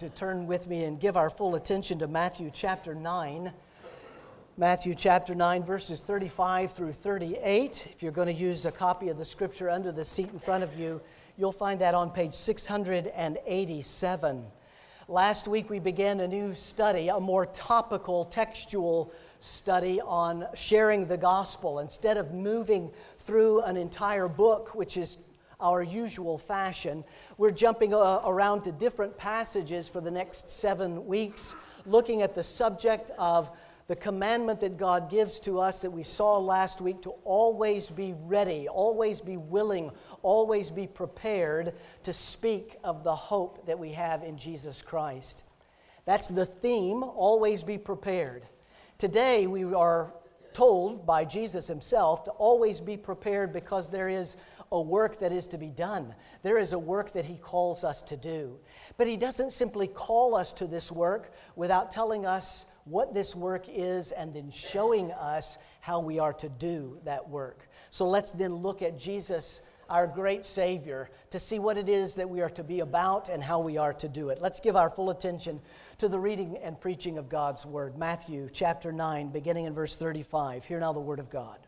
to turn with me and give our full attention to Matthew chapter 9. Matthew chapter 9, verses 35 through 38. If you're going to use a copy of the scripture under the seat in front of you, you'll find that on page 687. Last week we began a new study, a more topical, textual study on sharing the gospel. Instead of moving through an entire book, which is our usual fashion. We're jumping uh, around to different passages for the next seven weeks, looking at the subject of the commandment that God gives to us that we saw last week to always be ready, always be willing, always be prepared to speak of the hope that we have in Jesus Christ. That's the theme, always be prepared. Today we are told by Jesus himself to always be prepared because there is a work that is to be done. There is a work that He calls us to do. But He doesn't simply call us to this work without telling us what this work is and then showing us how we are to do that work. So let's then look at Jesus, our great Savior, to see what it is that we are to be about and how we are to do it. Let's give our full attention to the reading and preaching of God's Word. Matthew chapter 9, beginning in verse 35. Hear now the Word of God.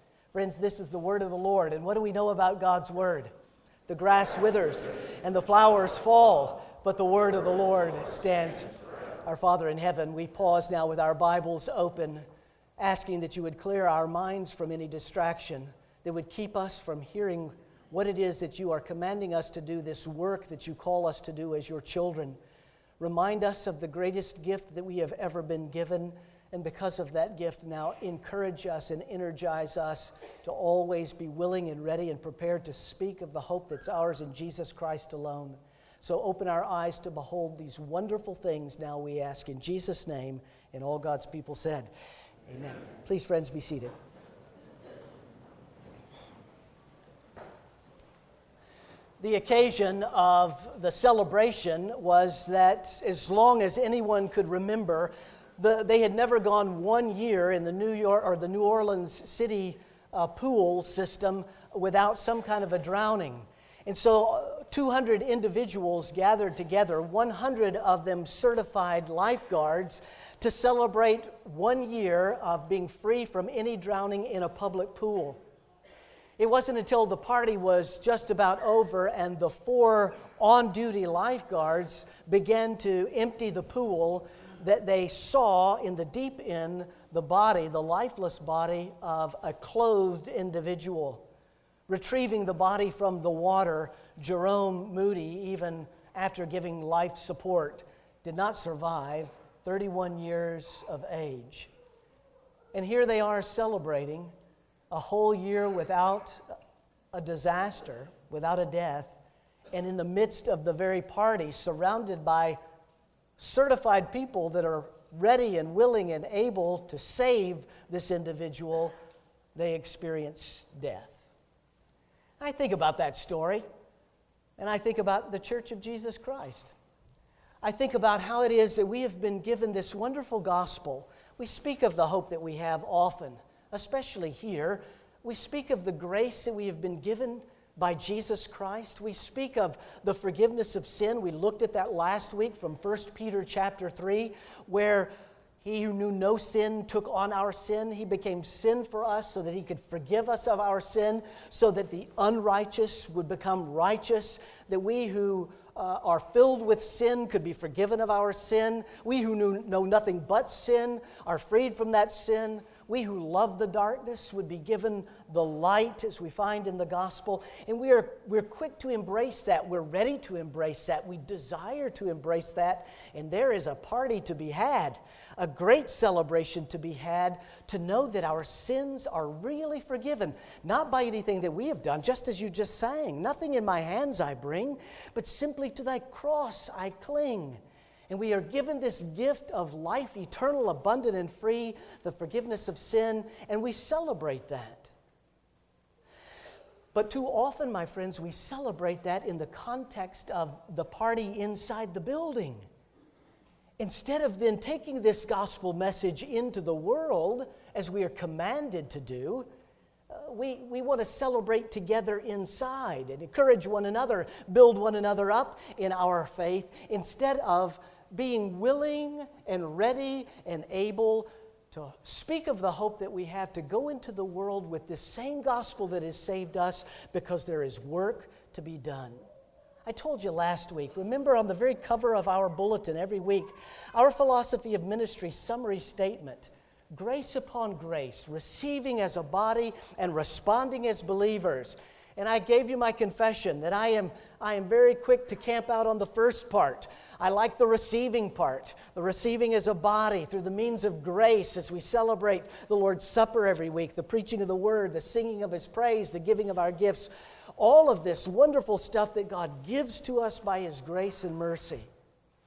Friends, this is the word of the Lord. And what do we know about God's word? The grass withers and the flowers fall, but the word of the Lord stands. Our Father in heaven, we pause now with our Bibles open, asking that you would clear our minds from any distraction that would keep us from hearing what it is that you are commanding us to do, this work that you call us to do as your children. Remind us of the greatest gift that we have ever been given and because of that gift, now encourage us and energize us to always be willing and ready and prepared to speak of the hope that's ours in Jesus Christ alone. So open our eyes to behold these wonderful things now, we ask in Jesus' name. And all God's people said, Amen. Please, friends, be seated. The occasion of the celebration was that as long as anyone could remember, the, they had never gone one year in the New York or the New Orleans city uh, pool system without some kind of a drowning. And so uh, 200 individuals gathered together, 100 of them certified lifeguards, to celebrate one year of being free from any drowning in a public pool. It wasn't until the party was just about over and the four on duty lifeguards began to empty the pool that they saw in the deep end the body, the lifeless body of a clothed individual. Retrieving the body from the water, Jerome Moody, even after giving life support, did not survive 31 years of age. And here they are celebrating a whole year without a disaster, without a death, and in the midst of the very party, surrounded by certified people that are ready and willing and able to save this individual, they experience death. I think about that story, and I think about the Church of Jesus Christ. I think about how it is that we have been given this wonderful gospel. We speak of the hope that we have often, especially here. We speak of the grace that we have been given by Jesus Christ. We speak of the forgiveness of sin. We looked at that last week from 1 Peter chapter 3, where he who knew no sin took on our sin. He became sin for us so that he could forgive us of our sin, so that the unrighteous would become righteous, that we who uh, are filled with sin could be forgiven of our sin. We who knew, know nothing but sin are freed from that sin we who love the darkness would be given the light as we find in the gospel. And we are, we're quick to embrace that. We're ready to embrace that. We desire to embrace that. And there is a party to be had, a great celebration to be had, to know that our sins are really forgiven, not by anything that we have done, just as you just sang. Nothing in my hands I bring, but simply to thy cross I cling And we are given this gift of life eternal, abundant, and free, the forgiveness of sin, and we celebrate that. But too often, my friends, we celebrate that in the context of the party inside the building. Instead of then taking this gospel message into the world, as we are commanded to do, uh, we, we want to celebrate together inside and encourage one another, build one another up in our faith, instead of being willing and ready and able to speak of the hope that we have to go into the world with this same gospel that has saved us because there is work to be done. I told you last week, remember on the very cover of our bulletin every week, our philosophy of ministry summary statement grace upon grace, receiving as a body and responding as believers. And I gave you my confession that I am, I am very quick to camp out on the first part. I like the receiving part. The receiving as a body through the means of grace as we celebrate the Lord's Supper every week, the preaching of the Word, the singing of His praise, the giving of our gifts. All of this wonderful stuff that God gives to us by His grace and mercy.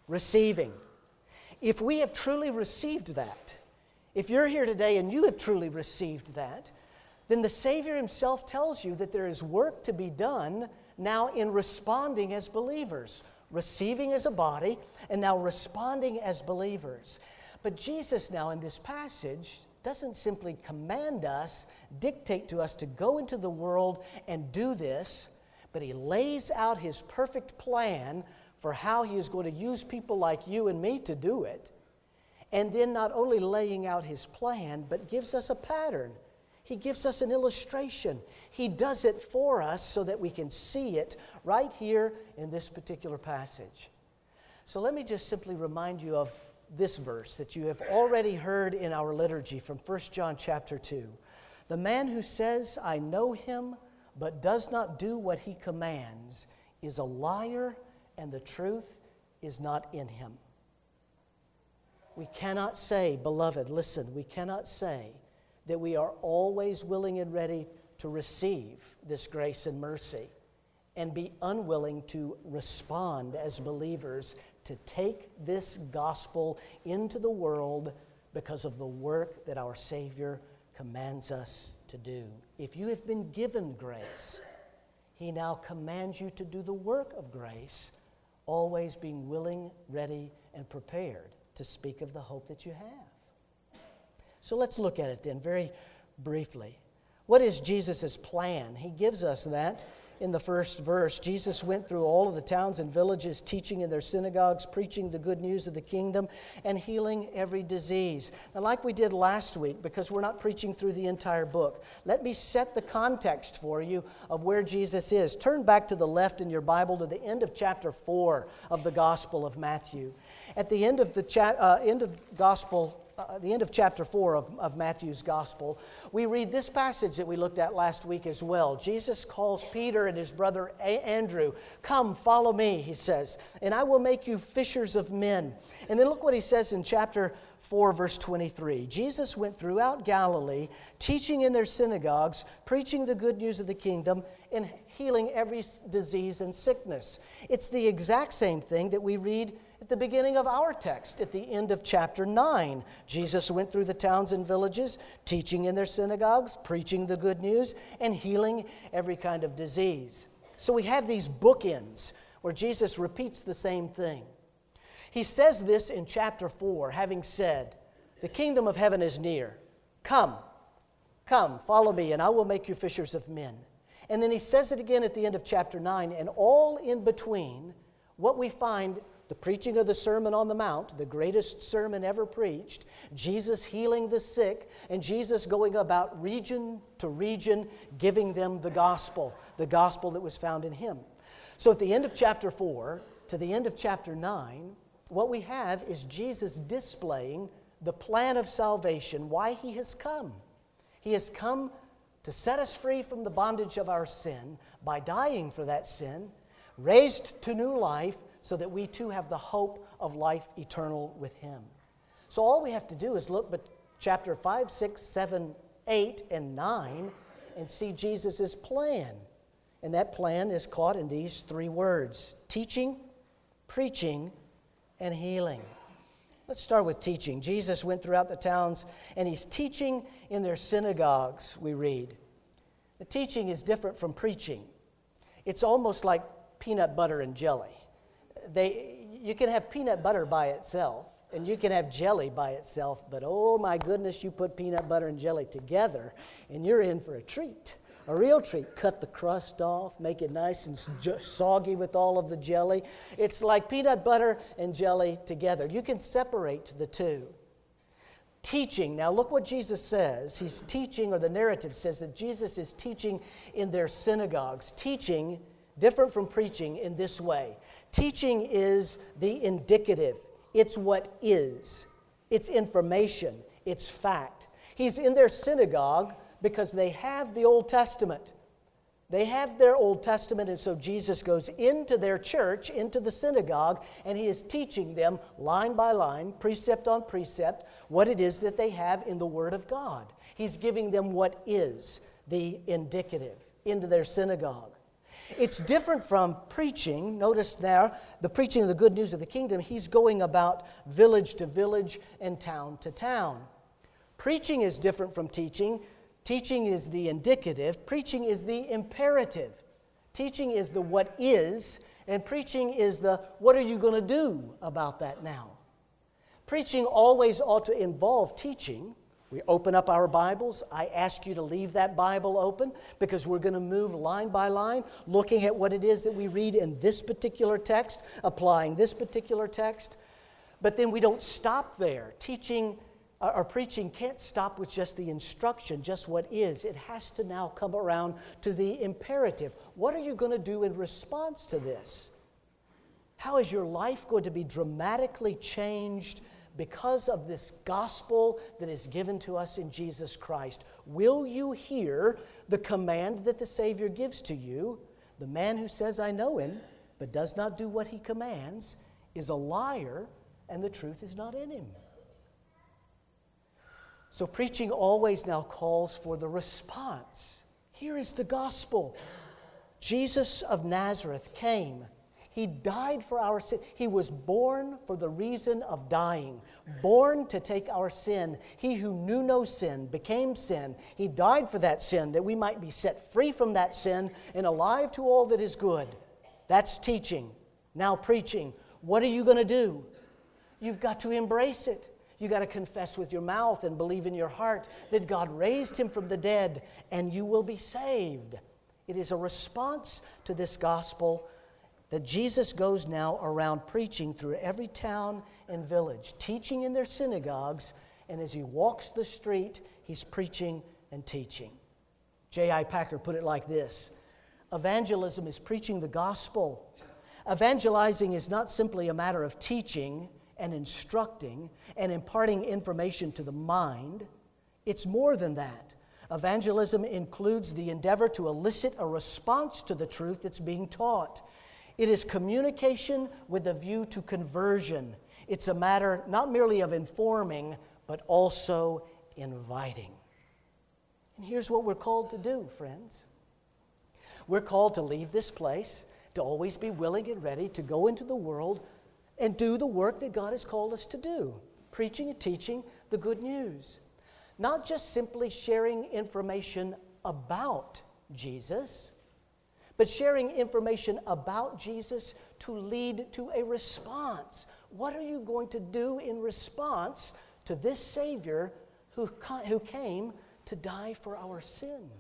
Receiving. If we have truly received that, if you're here today and you have truly received that, then the Savior Himself tells you that there is work to be done now in responding as believers receiving as a body, and now responding as believers. But Jesus, now in this passage, doesn't simply command us, dictate to us to go into the world and do this, but he lays out his perfect plan for how he is going to use people like you and me to do it. And then not only laying out his plan, but gives us a pattern. He gives us an illustration. He does it for us so that we can see it right here in this particular passage. So let me just simply remind you of this verse that you have already heard in our liturgy from 1 John chapter 2. The man who says, I know him, but does not do what he commands, is a liar, and the truth is not in him. We cannot say, beloved, listen, we cannot say that we are always willing and ready to receive this grace and mercy and be unwilling to respond as believers to take this gospel into the world because of the work that our Savior commands us to do. If you have been given grace, He now commands you to do the work of grace, always being willing, ready, and prepared to speak of the hope that you have. So let's look at it then very briefly. What is Jesus' plan? He gives us that in the first verse. Jesus went through all of the towns and villages, teaching in their synagogues, preaching the good news of the kingdom, and healing every disease. Now, like we did last week, because we're not preaching through the entire book, let me set the context for you of where Jesus is. Turn back to the left in your Bible to the end of chapter 4 of the Gospel of Matthew. At the end of the cha- uh, end of the Gospel uh, the end of chapter 4 of, of Matthew's gospel, we read this passage that we looked at last week as well. Jesus calls Peter and his brother a- Andrew, Come, follow me, he says, and I will make you fishers of men. And then look what he says in chapter 4, verse 23. Jesus went throughout Galilee, teaching in their synagogues, preaching the good news of the kingdom, and healing every disease and sickness. It's the exact same thing that we read at the beginning of our text, at the end of chapter 9, Jesus went through the towns and villages, teaching in their synagogues, preaching the good news, and healing every kind of disease. So we have these bookends where Jesus repeats the same thing. He says this in chapter 4, having said, The kingdom of heaven is near. Come, come, follow me, and I will make you fishers of men. And then he says it again at the end of chapter 9, and all in between, what we find the preaching of the Sermon on the Mount, the greatest sermon ever preached, Jesus healing the sick, and Jesus going about region to region giving them the gospel, the gospel that was found in him. So at the end of chapter 4 to the end of chapter 9, what we have is Jesus displaying the plan of salvation, why he has come. He has come to set us free from the bondage of our sin by dying for that sin, raised to new life so that we too have the hope of life eternal with Him. So all we have to do is look but chapter 5, 6, 7, 8, and 9 and see Jesus' plan. And that plan is caught in these three words teaching, preaching, and healing. Let's start with teaching. Jesus went throughout the towns and he's teaching in their synagogues, we read. The teaching is different from preaching. It's almost like peanut butter and jelly. They, you can have peanut butter by itself, and you can have jelly by itself, but oh my goodness, you put peanut butter and jelly together, and you're in for a treat. A real treat. Cut the crust off, make it nice and soggy with all of the jelly. It's like peanut butter and jelly together. You can separate the two. Teaching. Now, look what Jesus says. He's teaching, or the narrative says that Jesus is teaching in their synagogues. Teaching, different from preaching, in this way. Teaching is the indicative, it's what is, it's information, it's fact. He's in their synagogue because they have the Old Testament. They have their Old Testament, and so Jesus goes into their church, into the synagogue, and he is teaching them line by line, precept on precept, what it is that they have in the Word of God. He's giving them what is the indicative into their synagogue. It's different from preaching. Notice there, the preaching of the good news of the kingdom, he's going about village to village and town to town. Preaching is different from teaching Teaching is the indicative, preaching is the imperative. Teaching is the what is, and preaching is the what are you going to do about that now. Preaching always ought to involve teaching. We open up our Bibles. I ask you to leave that Bible open because we're going to move line by line, looking at what it is that we read in this particular text, applying this particular text. But then we don't stop there. Teaching uh, or preaching can't stop with just the instruction, just what is. It has to now come around to the imperative. What are you going to do in response to this? How is your life going to be dramatically changed because of this gospel that is given to us in Jesus Christ? Will you hear the command that the Savior gives to you? The man who says, I know him, but does not do what he commands, is a liar, and the truth is not in him. So, preaching always now calls for the response. Here is the gospel Jesus of Nazareth came. He died for our sin. He was born for the reason of dying, born to take our sin. He who knew no sin became sin. He died for that sin that we might be set free from that sin and alive to all that is good. That's teaching. Now, preaching. What are you going to do? You've got to embrace it. You got to confess with your mouth and believe in your heart that God raised him from the dead and you will be saved. It is a response to this gospel that Jesus goes now around preaching through every town and village, teaching in their synagogues, and as he walks the street, he's preaching and teaching. J.I. Packer put it like this Evangelism is preaching the gospel. Evangelizing is not simply a matter of teaching and instructing and imparting information to the mind. It's more than that. Evangelism includes the endeavor to elicit a response to the truth that's being taught. It is communication with a view to conversion. It's a matter not merely of informing, but also inviting. And here's what we're called to do, friends. We're called to leave this place, to always be willing and ready to go into the world and do the work that God has called us to do preaching and teaching the good news. Not just simply sharing information about Jesus, but sharing information about Jesus to lead to a response. What are you going to do in response to this Savior who, who came to die for our sin?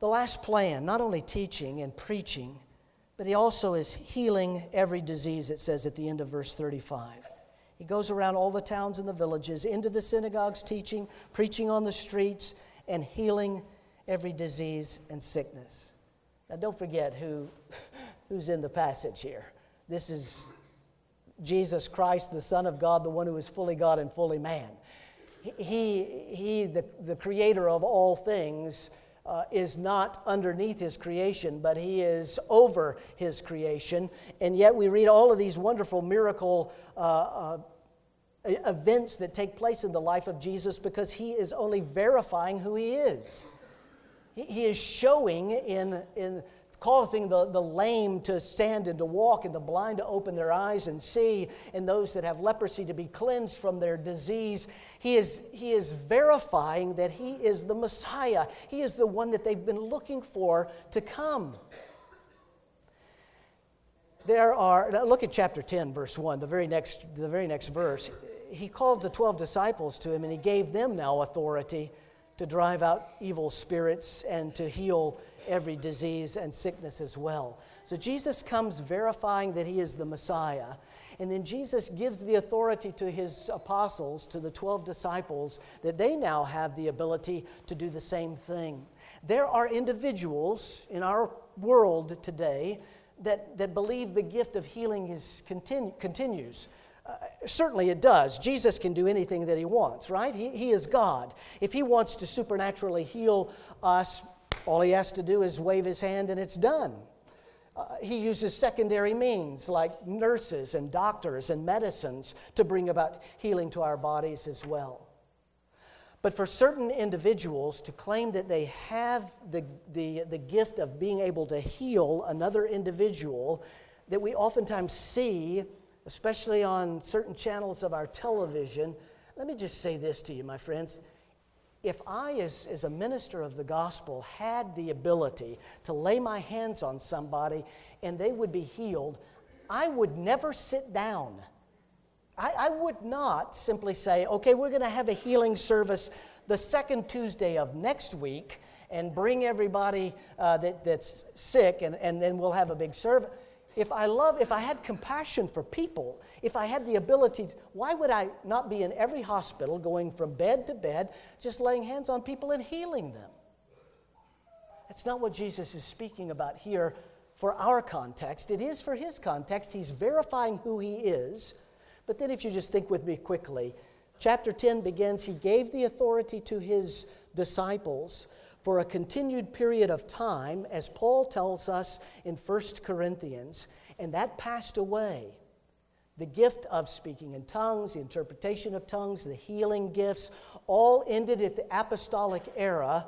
The last plan, not only teaching and preaching, but he also is healing every disease, it says at the end of verse 35. He goes around all the towns and the villages, into the synagogues, teaching, preaching on the streets, and healing every disease and sickness. Now, don't forget who, who's in the passage here. This is Jesus Christ, the Son of God, the one who is fully God and fully man. He, he the, the creator of all things, uh, is not underneath his creation, but he is over his creation. And yet we read all of these wonderful miracle uh, uh, events that take place in the life of Jesus because he is only verifying who he is. He, is showing in, in causing the, the lame to stand and to walk, and the blind to open their eyes and see, and those that have leprosy to be cleansed from their disease. He is, he is verifying that He is the Messiah. He is the one that they've been looking for to come. There are, look at chapter 10, verse 1, the very next, the very next verse. He called the 12 disciples to him, and he gave them now authority to drive out evil spirits and to heal every disease and sickness as well. So Jesus comes verifying that he is the Messiah. And then Jesus gives the authority to his apostles, to the 12 disciples, that they now have the ability to do the same thing. There are individuals in our world today that, that believe the gift of healing is continu- continues. Certainly it does. Jesus can do anything that he wants, right? He, he is God. If he wants to supernaturally heal us, all he has to do is wave his hand and it's done. Uh, he uses secondary means like nurses and doctors and medicines to bring about healing to our bodies as well. But for certain individuals to claim that they have the, the, the gift of being able to heal another individual, that we oftentimes see, especially on certain channels of our television, let me just say this to you, my friends if I, as, as a minister of the gospel, had the ability to lay my hands on somebody and they would be healed, I would never sit down. I, I would not simply say, okay, we're going to have a healing service the second Tuesday of next week and bring everybody uh, that, that's sick and, and then we'll have a big service if I love, if I had compassion for people, if I had the ability, why would I not be in every hospital going from bed to bed, just laying hands on people and healing them? That's not what Jesus is speaking about here for our context. It is for his context. He's verifying who he is. But then, if you just think with me quickly, chapter 10 begins He gave the authority to his disciples for a continued period of time, as Paul tells us in 1 Corinthians, and that passed away. The gift of speaking in tongues, the interpretation of tongues, the healing gifts, all ended at the apostolic era,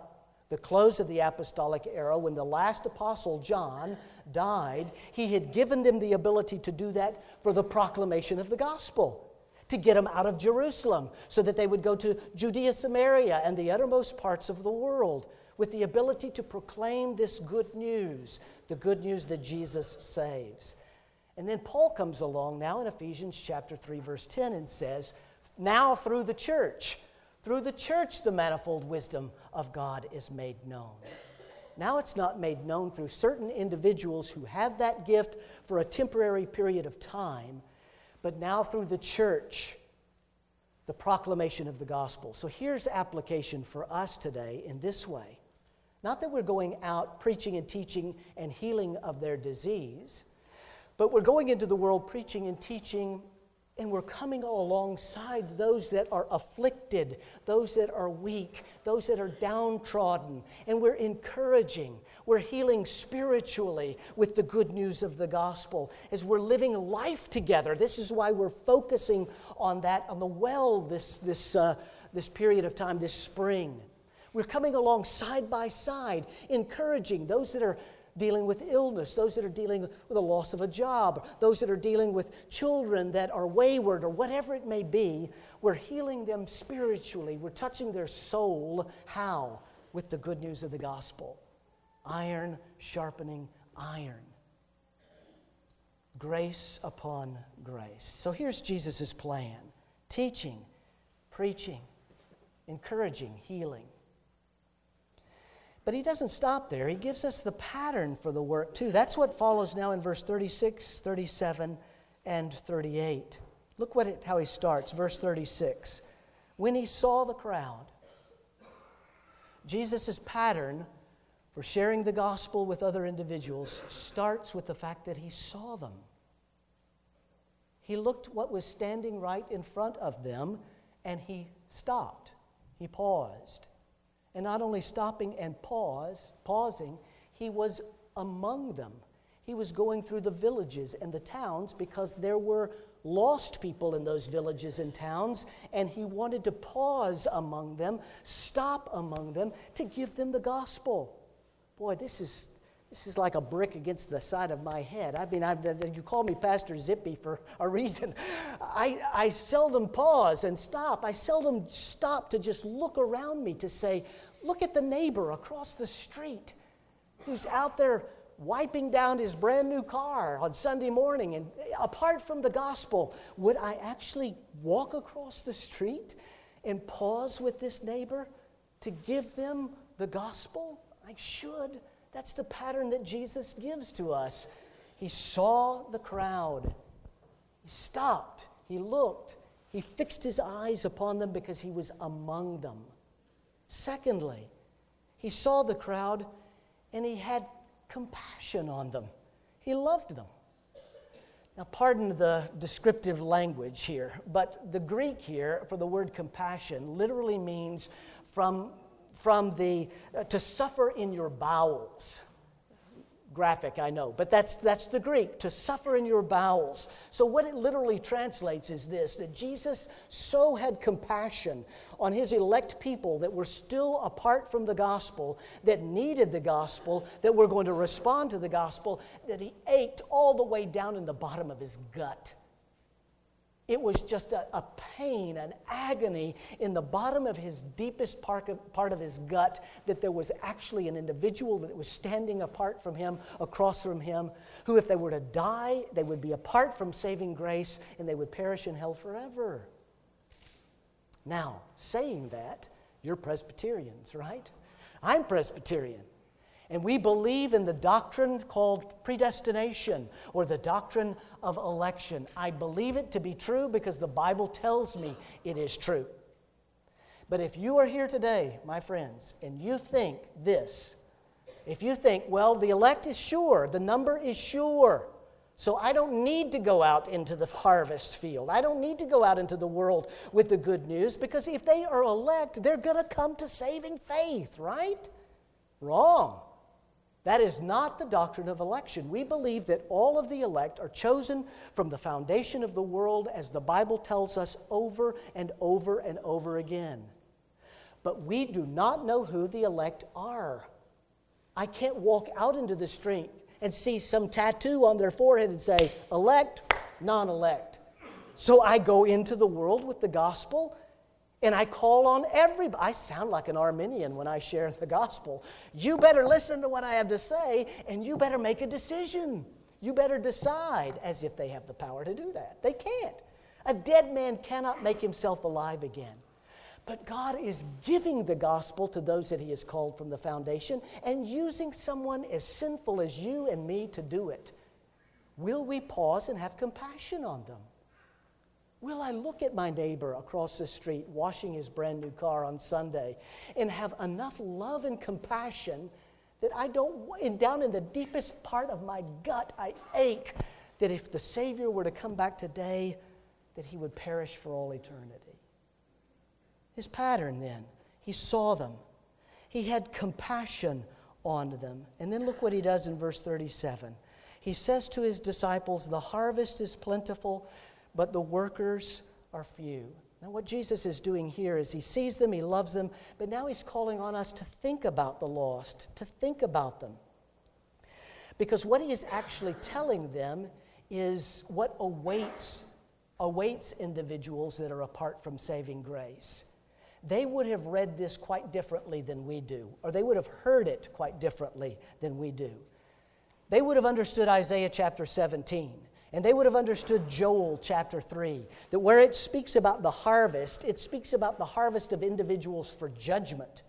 the close of the apostolic era, when the last apostle, John, died. He had given them the ability to do that for the proclamation of the gospel to get them out of Jerusalem so that they would go to Judea, Samaria, and the uttermost parts of the world with the ability to proclaim this good news, the good news that Jesus saves. And then Paul comes along now in Ephesians chapter 3 verse 10 and says, "Now through the church, through the church the manifold wisdom of God is made known." Now it's not made known through certain individuals who have that gift for a temporary period of time, but now through the church the proclamation of the gospel. So here's application for us today in this way. Not that we're going out preaching and teaching and healing of their disease, but we're going into the world preaching and teaching, and we're coming alongside those that are afflicted, those that are weak, those that are downtrodden, and we're encouraging. We're healing spiritually with the good news of the gospel as we're living life together. This is why we're focusing on that, on the well, this, this, uh, this period of time, this spring. We're coming along side by side, encouraging those that are dealing with illness, those that are dealing with the loss of a job, those that are dealing with children that are wayward or whatever it may be. We're healing them spiritually. We're touching their soul. How? With the good news of the gospel. Iron sharpening iron. Grace upon grace. So here's Jesus' plan teaching, preaching, encouraging, healing. But he doesn't stop there. He gives us the pattern for the work, too. That's what follows now in verse 36, 37, and 38. Look what it, how he starts. Verse 36. When he saw the crowd, Jesus' pattern for sharing the gospel with other individuals starts with the fact that he saw them. He looked what was standing right in front of them and he stopped. He paused. And not only stopping and pause, pausing, he was among them. He was going through the villages and the towns because there were lost people in those villages and towns, and he wanted to pause among them, stop among them to give them the gospel. Boy, this is This is like a brick against the side of my head. I mean, I, you call me Pastor Zippy for a reason. I, I seldom pause and stop. I seldom stop to just look around me to say, look at the neighbor across the street who's out there wiping down his brand new car on Sunday morning. And apart from the gospel, would I actually walk across the street and pause with this neighbor to give them the gospel? I should. That's the pattern that Jesus gives to us. He saw the crowd, he stopped, he looked, he fixed his eyes upon them because he was among them. Secondly, he saw the crowd and he had compassion on them. He loved them. Now, pardon the descriptive language here, but the Greek here for the word compassion literally means from from the uh, to suffer in your bowels graphic i know but that's that's the greek to suffer in your bowels. So what it literally translates is this that jesus so had compassion on his elect people that were still apart from the gospel that needed the gospel that were going to respond to the gospel that he ached all the way down in the bottom of his gut it was just a, a, pain, an agony in the bottom of his deepest part of, part of his gut that there was actually an individual that was standing apart from him, across from him, who, if they were to die, they would be apart from saving grace and they would perish in hell forever. Now, saying that, you're Presbyterians, right? I'm Presbyterian. And we believe in the doctrine called predestination or the doctrine of election. I believe it to be true because the Bible tells me it is true. But if you are here today, my friends, and you think this, if you think, well, the elect is sure, the number is sure, so I don't need to go out into the harvest field. I don't need to go out into the world with the good news because if they are elect, they're going to come to saving faith, right? Wrong. That is not the doctrine of election. We believe that all of the elect are chosen from the foundation of the world, as the Bible tells us over and over and over again. But we do not know who the elect are. I can't walk out into the street and see some tattoo on their forehead and say, elect, non elect. So I go into the world with the gospel and I call on everybody. I sound like an Arminian when I share the gospel. You better listen to what I have to say, and you better make a decision. You better decide as if they have the power to do that. They can't. A dead man cannot make himself alive again. But God is giving the gospel to those that He has called from the foundation and using someone as sinful as you and me to do it. Will we pause and have compassion on them? Will I look at my neighbor across the street washing his brand new car on Sunday and have enough love and compassion that I don't, and down in the deepest part of my gut, I ache that if the Savior were to come back today, that he would perish for all eternity? His pattern then, he saw them, he had compassion on them. And then look what he does in verse 37. He says to his disciples, The harvest is plentiful but the workers are few. Now, what Jesus is doing here is he sees them, he loves them, but now he's calling on us to think about the lost, to think about them. Because what he is actually telling them is what awaits, awaits individuals that are apart from saving grace. They would have read this quite differently than we do, or they would have heard it quite differently than we do. They would have understood Isaiah chapter 17 and they would have understood Joel chapter 3, that where it speaks about the harvest, it speaks about the harvest of individuals for judgment.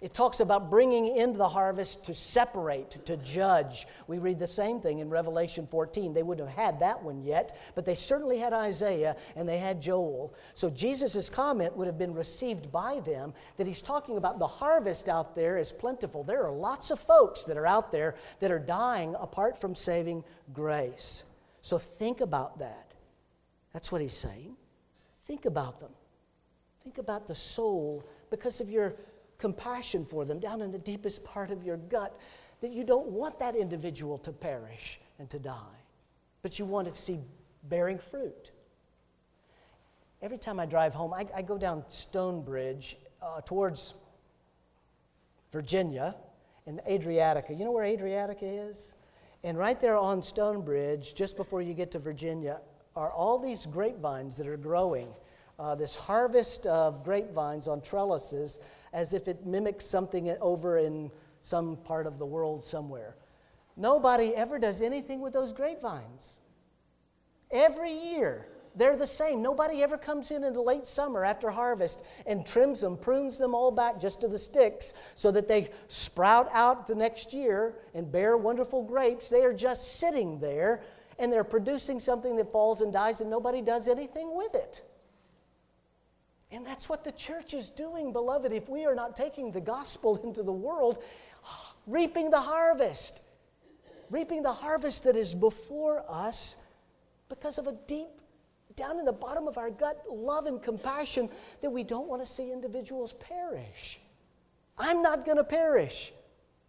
It talks about bringing into the harvest to separate, to judge. We read the same thing in Revelation 14. They wouldn't have had that one yet, but they certainly had Isaiah and they had Joel. So Jesus' comment would have been received by them that he's talking about the harvest out there is plentiful. There are lots of folks that are out there that are dying apart from saving grace. So think about that. That's what he's saying. Think about them. Think about the soul because of your compassion for them down in the deepest part of your gut that you don't want that individual to perish and to die, but you want it to see bearing fruit. Every time I drive home, I, I go down Stonebridge uh, towards Virginia, in Adriatica. You know where Adriatica is? And right there on Stonebridge, just before you get to Virginia, are all these grapevines that are growing. Uh, this harvest of grapevines on trellises as if it mimics something over in some part of the world somewhere. Nobody ever does anything with those grapevines. Every year, they're the same. Nobody ever comes in in the late summer after harvest and trims them, prunes them all back just to the sticks so that they sprout out the next year and bear wonderful grapes. They are just sitting there and they're producing something that falls and dies and nobody does anything with it. And that's what the church is doing, beloved. If we are not taking the gospel into the world, reaping the harvest, reaping the harvest that is before us because of a deep, down in the bottom of our gut, love and compassion that we don't want to see individuals perish. I'm not going to perish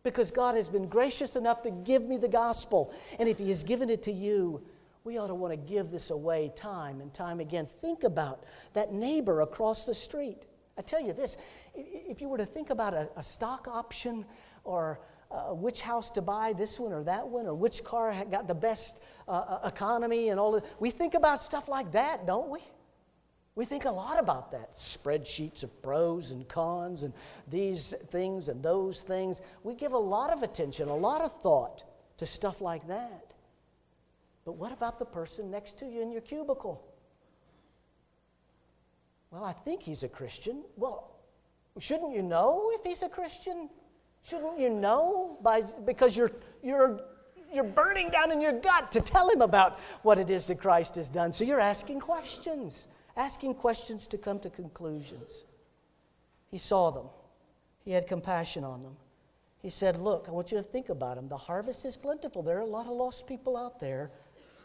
because God has been gracious enough to give me the gospel. And if He has given it to you, we ought to want to give this away time and time again. Think about that neighbor across the street. I tell you this if you were to think about a, a stock option or uh, which house to buy, this one or that one, or which car got the best uh, uh economy and all that, we think about stuff like that, don't we? We think a lot about that spreadsheets of pros and cons and these things and those things. We give a lot of attention, a lot of thought to stuff like that. But what about the person next to you in your cubicle? Well, I think he's a Christian. Well, shouldn't you know if he's a Christian? Shouldn't you know by, because you're, you're, you're burning down in your gut to tell him about what it is that Christ has done? So you're asking questions, asking questions to come to conclusions. He saw them, he had compassion on them. He said, Look, I want you to think about them. The harvest is plentiful. There are a lot of lost people out there.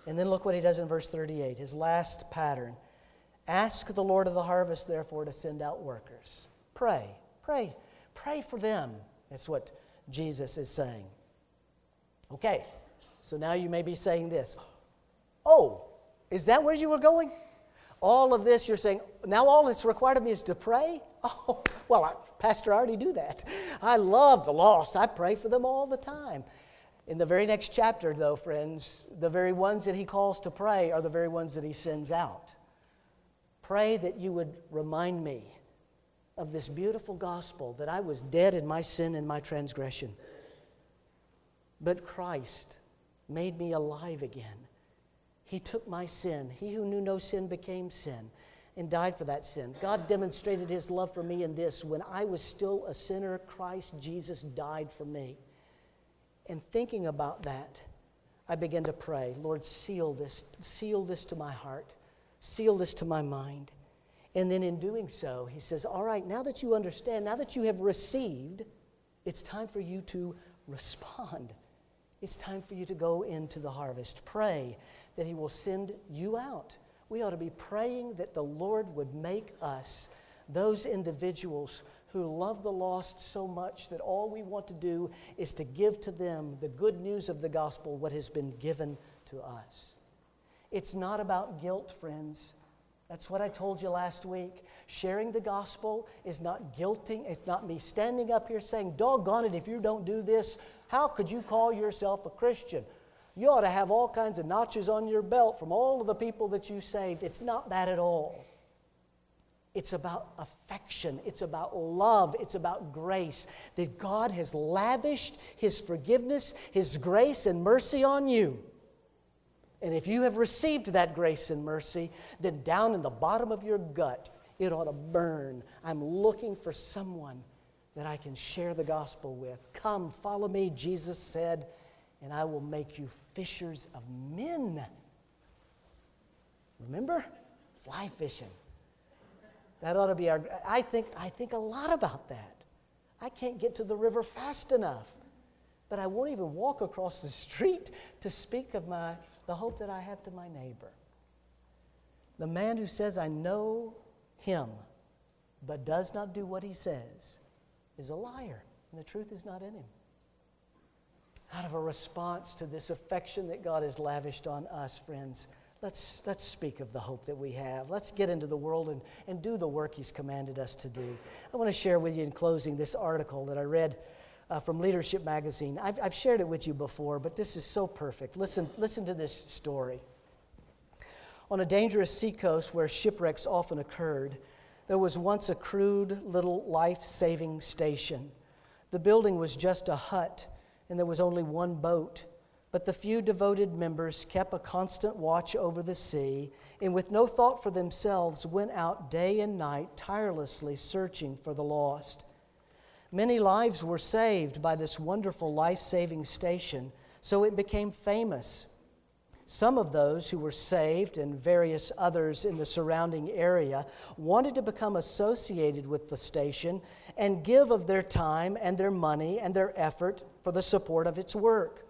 And then look what he does in verse 38, his last pattern. Ask the Lord of the harvest, therefore, to send out workers. Pray, pray, pray for them. That's what Jesus is saying. Okay, so now you may be saying this Oh, is that where you were going? All of this you're saying, now all that's required of me is to pray? Oh, well, I, Pastor, I already do that. I love the lost. I pray for them all the time. In the very next chapter, though, friends, the very ones that he calls to pray are the very ones that he sends out. Pray that you would remind me of this beautiful gospel that I was dead in my sin and my transgression. But Christ made me alive again. He took my sin. He who knew no sin became sin and died for that sin. God demonstrated his love for me in this when I was still a sinner, Christ Jesus died for me. And thinking about that, I began to pray, Lord, seal this, seal this to my heart, seal this to my mind. And then in doing so, he says, All right, now that you understand, now that you have received, it's time for you to respond. It's time for you to go into the harvest. Pray that he will send you out. We ought to be praying that the Lord would make us those individuals who love the lost so much that all we want to do is to give to them the good news of the gospel, what has been given to us. It's not about guilt, friends. That's what I told you last week. Sharing the gospel is not guilting. It's not me standing up here saying, doggone it, if you don't do this, how could you call yourself a Christian? You ought to have all kinds of notches on your belt from all of the people that you saved. It's not that at all. It's about affection. It's about love. It's about grace. That God has lavished His forgiveness, His grace, and mercy on you. And if you have received that grace and mercy, then down in the bottom of your gut, it ought to burn. I'm looking for someone that I can share the gospel with. Come, follow me, Jesus said, and I will make you fishers of men. Remember? Fly fishing. That ought to be our, I think, I think a lot about that. I can't get to the river fast enough, but I won't even walk across the street to speak of my, the hope that I have to my neighbor. The man who says, I know him, but does not do what he says, is a liar, and the truth is not in him. Out of a response to this affection that God has lavished on us, friends, let's, let's speak of the hope that we have. Let's get into the world and, and do the work He's commanded us to do. I want to share with you in closing this article that I read uh, from Leadership Magazine. I've, I've shared it with you before, but this is so perfect. Listen, listen to this story. On a dangerous seacoast where shipwrecks often occurred, there was once a crude little life saving station. The building was just a hut, and there was only one boat. But the few devoted members kept a constant watch over the sea, and with no thought for themselves, went out day and night tirelessly searching for the lost. Many lives were saved by this wonderful life saving station, so it became famous. Some of those who were saved and various others in the surrounding area wanted to become associated with the station and give of their time and their money and their effort for the support of its work.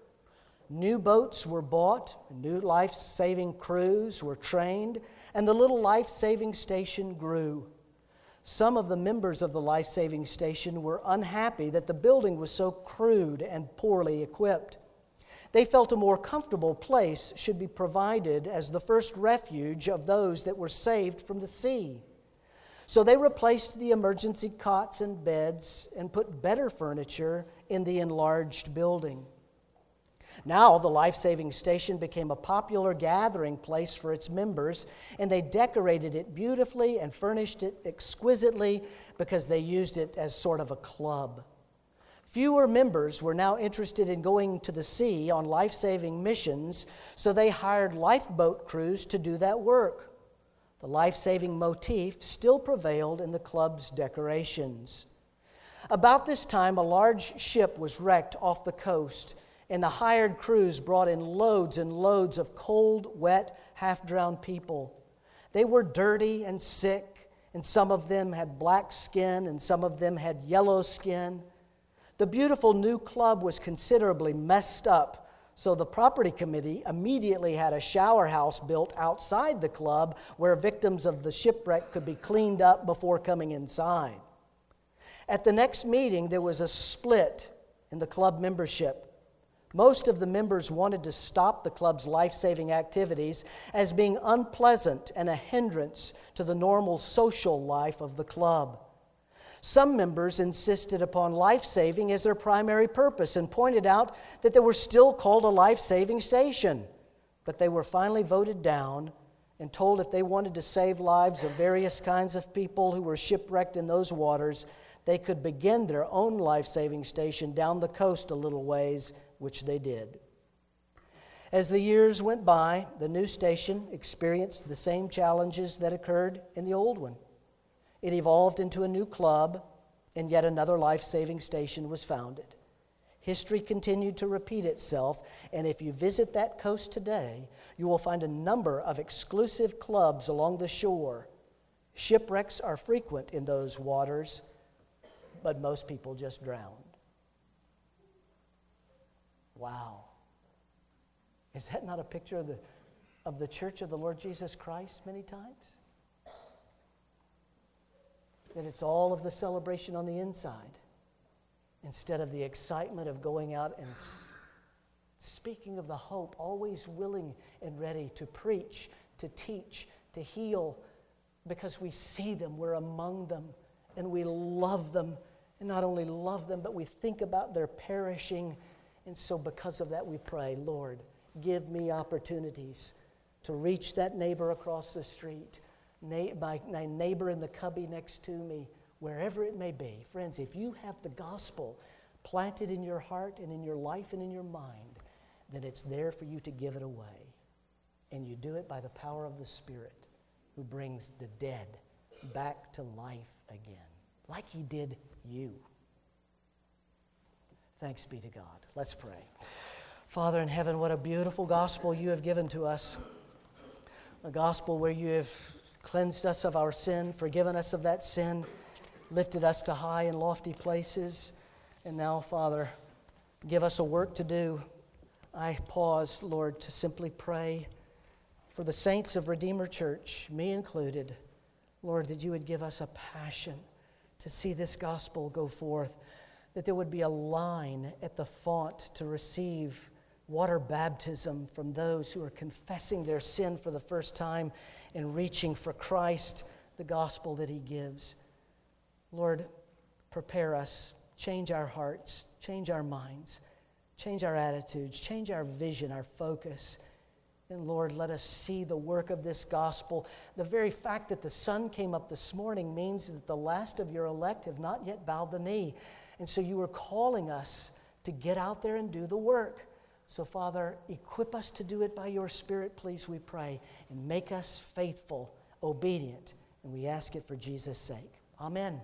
New boats were bought, new life saving crews were trained, and the little life saving station grew. Some of the members of the life saving station were unhappy that the building was so crude and poorly equipped. They felt a more comfortable place should be provided as the first refuge of those that were saved from the sea. So they replaced the emergency cots and beds and put better furniture in the enlarged building. Now, the life saving station became a popular gathering place for its members, and they decorated it beautifully and furnished it exquisitely because they used it as sort of a club. Fewer members were now interested in going to the sea on life saving missions, so they hired lifeboat crews to do that work. The life saving motif still prevailed in the club's decorations. About this time, a large ship was wrecked off the coast, and the hired crews brought in loads and loads of cold, wet, half drowned people. They were dirty and sick, and some of them had black skin, and some of them had yellow skin. The beautiful new club was considerably messed up, so the property committee immediately had a shower house built outside the club where victims of the shipwreck could be cleaned up before coming inside. At the next meeting, there was a split in the club membership. Most of the members wanted to stop the club's life saving activities as being unpleasant and a hindrance to the normal social life of the club. Some members insisted upon life saving as their primary purpose and pointed out that they were still called a life saving station. But they were finally voted down and told if they wanted to save lives of various kinds of people who were shipwrecked in those waters, they could begin their own life saving station down the coast a little ways, which they did. As the years went by, the new station experienced the same challenges that occurred in the old one. It evolved into a new club, and yet another life saving station was founded. History continued to repeat itself, and if you visit that coast today, you will find a number of exclusive clubs along the shore. Shipwrecks are frequent in those waters, but most people just drown. Wow. Is that not a picture of the, of the church of the Lord Jesus Christ many times? that it's all of the celebration on the inside instead of the excitement of going out and speaking of the hope, always willing and ready to preach, to teach, to heal, because we see them, we're among them, and we love them. And not only love them, but we think about their perishing. And so, because of that, we pray, Lord, give me opportunities to reach that neighbor across the street my, my neighbor in the cubby next to me, wherever it may be. Friends, if you have the gospel planted in your heart and in your life and in your mind, then it's there for you to give it away. And you do it by the power of the Spirit who brings the dead back to life again, like He did you. Thanks be to God. Let's pray. Father in heaven, what a beautiful gospel you have given to us. A gospel where you have cleansed us of our sin, forgiven us of that sin, lifted us to high and lofty places. And now, Father, give us a work to do. I pause, Lord, to simply pray for the saints of Redeemer Church, me included. Lord, that you would give us a passion to see this gospel go forth, that there would be a line at the font to receive water baptism from those who are confessing their sin for the first time and reaching for Christ, the gospel that He gives. Lord, prepare us change our hearts, change our minds, change our attitudes, change our vision, our focus. And Lord, let us see the work of this gospel. The very fact that the sun came up this morning means that the last of your elect have not yet bowed the knee. And so you are calling us to get out there and do the work. So, Father, equip us to do it by your Spirit, please, we pray, and make us faithful, obedient. And we ask it for Jesus' sake. Amen.